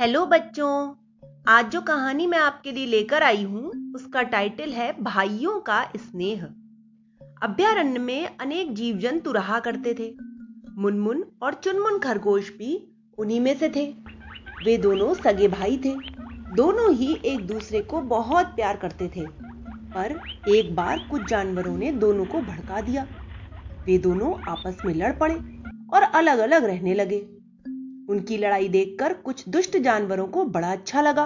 Hello बच्चों, आज जो कहानी मैं आपके लिए लेकर आई हूँ, उसका टाइटल है भाइयों का स्नेह। अभ्यारण्य में अनेक जीव जंतु रहा करते थे। मुनमुन और चुनमुन खरगोश भी उन्हीं में से थे। वे दोनों सगे भाई थे। दोनों ही एक दूसरे को बहुत प्यार करते थे। पर एक बार कुछ जानवरों ने दोनों को भड़का दिया। वे दोनों आपस में लड़ पड़े और अलग अलग रहने लगे। उनकी लड़ाई देखकर कुछ दुष्ट जानवरों को बड़ा अच्छा लगा।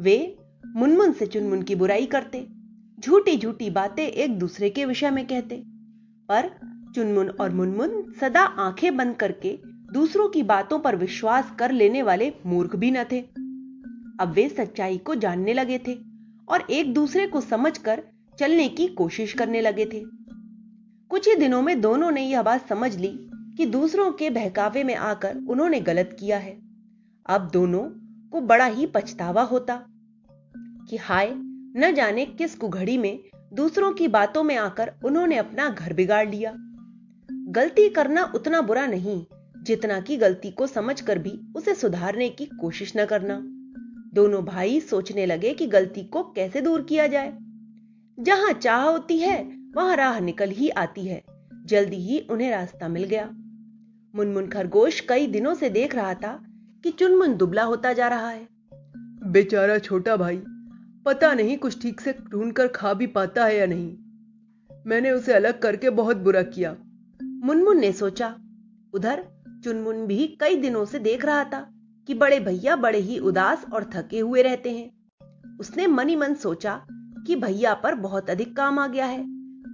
वे मुनमुन से चुनमुन की बुराई करते झूठी झूठी बातें एक दूसरे के विषय में कहते, पर चुनमुन और मुनमुन सदा आँखें बंद करके दूसरों की बातों पर विश्वास कर लेने वाले मूर्ख भी न थे। अब वे सच्चाई को जानने लगे थे और एक दूसरे को समझकर चलने की कोशिश करने लगे थे। कुछ ही दिनों में दोनों ने यह बात समझ ली कि दूसरों के बहकावे में आकर उन्होंने गलत किया है। अब दोनों को बड़ा ही पछतावा होता कि हाय, न जाने किस कुघड़ी में दूसरों की बातों में आकर उन्होंने अपना घर बिगाड़ लिया। गलती करना उतना बुरा नहीं, जितना कि गलती को समझकर भी उसे सुधारने की कोशिश न करना। दोनों भाई सोचने लगे कि गलती को कैसे दूर किया जाए। जहाँ चाह होती है, वहाँ राह निकल ही आती है। जल्दी ही उन्हें रास्ता मिल गया। मुनमुन खरगोश कई दिनों से देख रहा था कि चुनमुन दुबला होता जा रहा है। बेचारा छोटा भाई पता नहीं कुछ ठीक से ढूंढकर खा भी पाता है या नहीं। मैंने उसे अलग करके बहुत बुरा किया। मुनमुन ने सोचा उधर चुनमुन भी कई दिनों से देख रहा था कि बड़े भैया बड़े ही उदास और थके हुए रहते हैं। उसने मनी मन सोचा कि भैया पर बहुत अधिक काम आ गया है।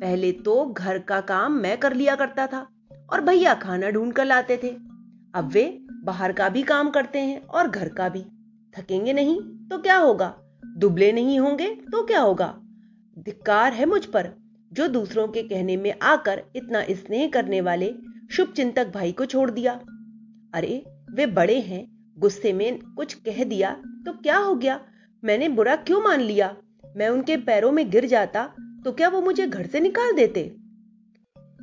पहले तो घर का काम मैं कर लिया करता था और भैया खाना ढूंढ कर लाते थे। अब वे बाहर का भी काम करते हैं और घर का भी। थकेंगे नहीं तो क्या होगा? दुबले नहीं होंगे तो क्या होगा? धिक्कार है मुझ पर, जो दूसरों के कहने में आकर इतना स्नेह करने वाले शुभ चिंतक भाई को छोड़ दिया। अरे, वे बड़े हैं, गुस्से में कुछ कह दिया तो क्या हो गया? मैंने बुरा क्यों मान लिया? मैं उनके पैरों में गिर जाता तो क्या वो मुझे घर से निकाल देते?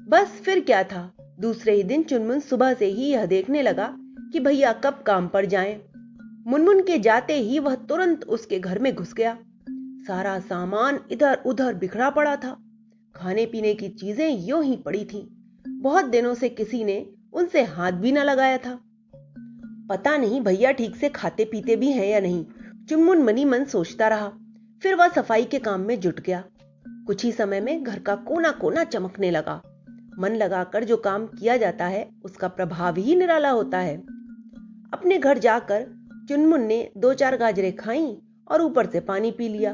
बस फिर क्या था? दूसरे ही दिन चुनमुन सुबह से ही यह देखने लगा कि भैया कब काम पर जाएँ। मुनमुन के जाते ही वह तुरंत उसके घर में घुस गया। सारा सामान इधर उधर बिखरा पड़ा था। खाने पीने की चीज़ें यो ही पड़ी थी। बहुत दिनों से किसी ने उनसे हाथ भी ना लगाया था। पता नहीं भैया ठीक से खाते पीते भी हैं या नहीं, चुनमुन मनी मन सोचता रहा। फिर वह सफ़ाई के काम में जुट गया। कुछ ही समय में घर का कोना कोना चमकने लगा। मन लगाकर जो काम किया जाता है, उसका प्रभाव ही निराला होता है। अपने घर जाकर चुनमुन ने दो चार गाजरें खाई और ऊपर से पानी पी लिया।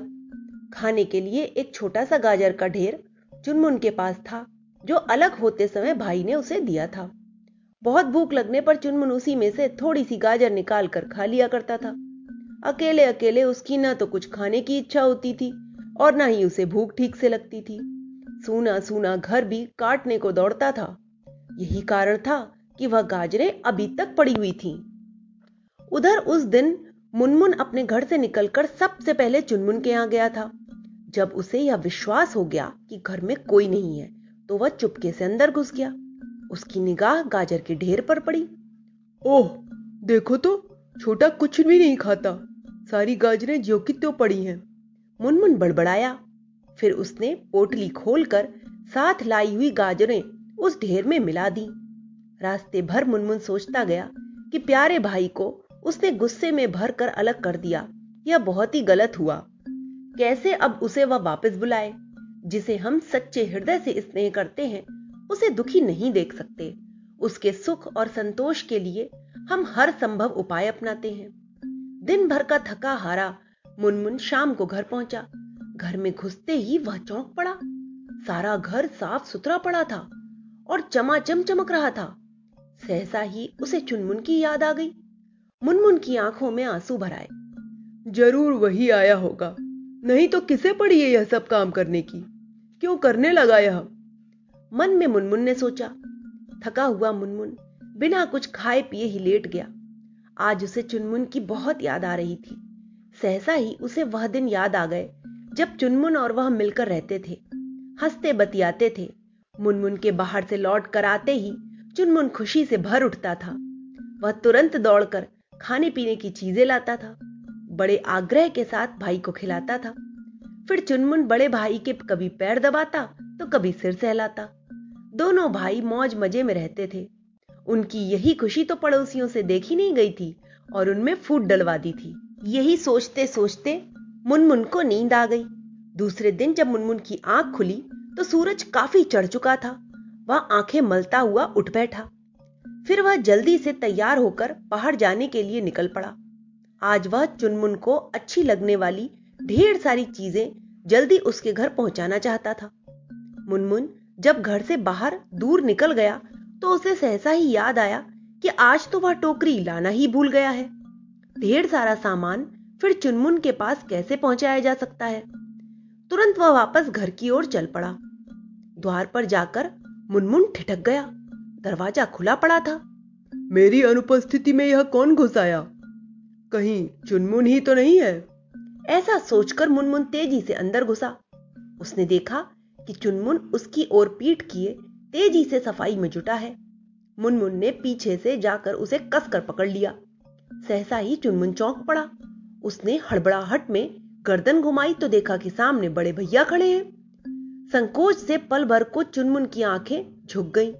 खाने के लिए एक छोटा सा गाजर का ढेर चुनमुन के पास था, जो अलग होते समय भाई ने उसे दिया था। बहुत भूख लगने पर चुनमुन उसी में से थोड़ी सी गाजर निकाल कर खा लिया करता था। अकेले अकेले उसकी ना तो कुछ खाने की इच्छा होती थी और ना ही उसे भूख ठीक से लगती थी। सूना सूना घर भी काटने को दौड़ता था। यही कारण था कि वह गाजरें अभी तक पड़ी हुई थीं। उधर उस दिन मुनमुन अपने घर से निकलकर सबसे पहले चुनमुन के यहाँ गया था। जब उसे यह विश्वास हो गया कि घर में कोई नहीं है तो वह चुपके से अंदर घुस गया। उसकी निगाह गाजर के ढेर पर पड़ी। ओह, देखो तो छोटा कुछ भी नहीं खाता। सारी गाजरें ज्यो की त्यों पड़ी हैं। मुनमुन बड़बड़ाया। फिर उसने पोटली खोलकर साथ लाई हुई गाजरें उस ढेर में मिला दी। रास्ते भर मुनमुन सोचता गया कि प्यारे भाई को उसने गुस्से में भर कर अलग कर दिया। यह बहुत ही गलत हुआ। कैसे अब उसे वह वापस बुलाए? जिसे हम सच्चे हृदय से स्नेह करते हैं, उसे दुखी नहीं देख सकते। उसके सुख और संतोष के लिए हम हर संभव उपाय अपनाते हैं। दिन भर का थका हारा मुनमुन शाम को घर पहुँचा। घर में घुसते ही वह चौंक पड़ा। सारा घर साफ़ सुथरा पड़ा था और चमाचम चमक रहा था। सहसा ही उसे चुनमुन की याद आ गई। मुनमुन की आँखों में आँसू भराए ज़रूर वही आया होगा। नहीं तो किसे पड़ी है यह सब काम करने की? क्यों करने लगा यह? मन में मुनमुन ने सोचा। थका हुआ मुनमुन बिना कुछ खाए पिए ही लेट गया। आज उसे चुनमुन की बहुत याद आ रही थी। सहसा ही उसे वह दिन याद आ गए जब चुनमुन और वह मिलकर रहते थे, हँसते बतियाते थे, मुनमुन के बाहर से लौट कर आते ही चुनमुन खुशी से भर उठता था। वह तुरंत दौड़कर खाने पीने की चीज़ें लाता था, बड़े आग्रह के साथ भाई को खिलाता था। फिर चुनमुन बड़े भाई के कभी पैर दबाता तो कभी सिर सहलाता। दोनों भाई मौज मज़े में रहते थे। उनकी यही खुशी तो पड़ोसियों से देखी नहीं गई थी और उनमें फूट डलवा दी थी। यही सोचते सोचते मुनमुन को नींद आ गई। दूसरे दिन जब मुनमुन की आँख खुली तो सूरज काफ़ी चढ़ चुका था। वह आँखें मलता हुआ उठ बैठा। फिर वह जल्दी से तैयार होकर बाहर जाने के लिए निकल पड़ा। आज वह चुनमुन को अच्छी लगने वाली ढेर सारी चीज़ें जल्दी उसके घर पहुंचाना चाहता था। मुनमुन जब घर से बाहर दूर निकल गया तो उसे सहसा ही याद आया कि आज तो वह टोकरी लाना ही भूल गया है। ढेर सारा सामान फिर चुनमुन के पास कैसे पहुँचाया जा सकता है? तुरंत वह वापस घर की ओर चल पड़ा। द्वार पर जाकर मुनमुन ठिठक गया। दरवाज़ा खुला पड़ा था। मेरी अनुपस्थिति में यह कौन घुस आया कहीं चुनमुन ही तो नहीं है। ऐसा सोचकर मुनमुन तेज़ी से अंदर घुसा। उसने देखा कि चुनमुन उसकी ओर पीट किए तेज़ी से सफ़ाई में जुटा है। मुनमुन ने पीछे से जाकर उसे कसकर पकड़ लिया। सहसा ही चुनमुन चौंक पड़ा। उसने हड़बड़ाहट में गर्दन घुमाई तो देखा कि सामने बड़े भैया खड़े हैं। संकोच से पल भर को चुनमुन की आँखें झुक गईं।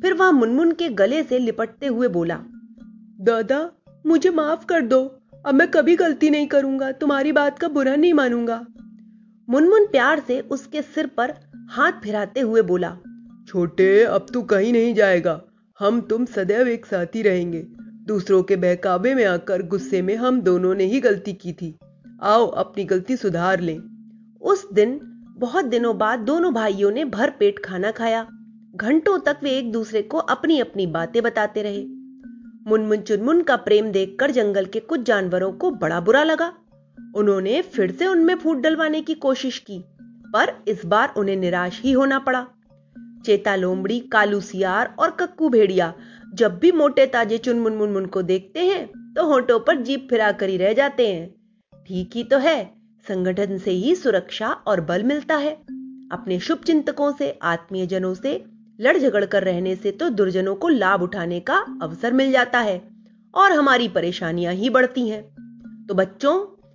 फिर वह मुनमुन के गले से लिपटते हुए बोला, दादा, मुझे माफ़ कर दो। अब मैं कभी गलती नहीं करूँगा। तुम्हारी बात का बुरा नहीं मानूँगा। मुनमुन प्यार से उसके सिर पर हाथ फिराते हुए बोला, छोटे, अब तू कहीं नहीं जाएगा। हम तुम सदैव एक साथ रहेंगे। दूसरों के बहकावे में आकर गुस्से में हम दोनों ने ही गलती की थी। आओ, अपनी गलती सुधार लें। उस दिन, बहुत दिनों बाद दोनों भाइयों ने भर पेट खाना खाया। घंटों तक वे एक दूसरे को अपनी अपनी बातें बताते रहे। मुनमुन चुनमुन का प्रेम देखकर जंगल के कुछ जानवरों को बड़ा बुरा लगा। उन्होंने फिर से उनमें फूट डलवाने की कोशिश की, पर इस बार उन्हें निराश ही होना पड़ा। चेता लोमड़ी, कालू सियार और कक्कू भेड़िया जब भी मोटे ताजे चुनमुन मुनमुन को देखते हैं तो होठों पर जीप फिरा कर ही रह जाते हैं। ठीक ही तो है, संगठन से ही सुरक्षा और बल मिलता है। अपने शुभ चिंतकों से आत्मीय जनों से लड़ झगड़ कर रहने से तो दुर्जनों को लाभ उठाने का अवसर मिल जाता है, और हमारी परेशानियाँ ही बढ़ती हैं। तो बच्चों,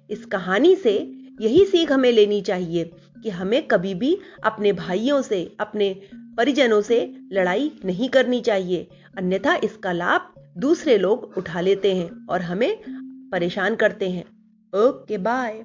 इस कहानी से यही सीख हमें लेनी चाहिए कि हमें कभी भी अपने भाइयों से, अपने परिजनों से लड़ाई नहीं करनी चाहिए। अन्यथा इसका लाभ दूसरे लोग उठा लेते हैं और हमें परेशान करते हैं। Okay bye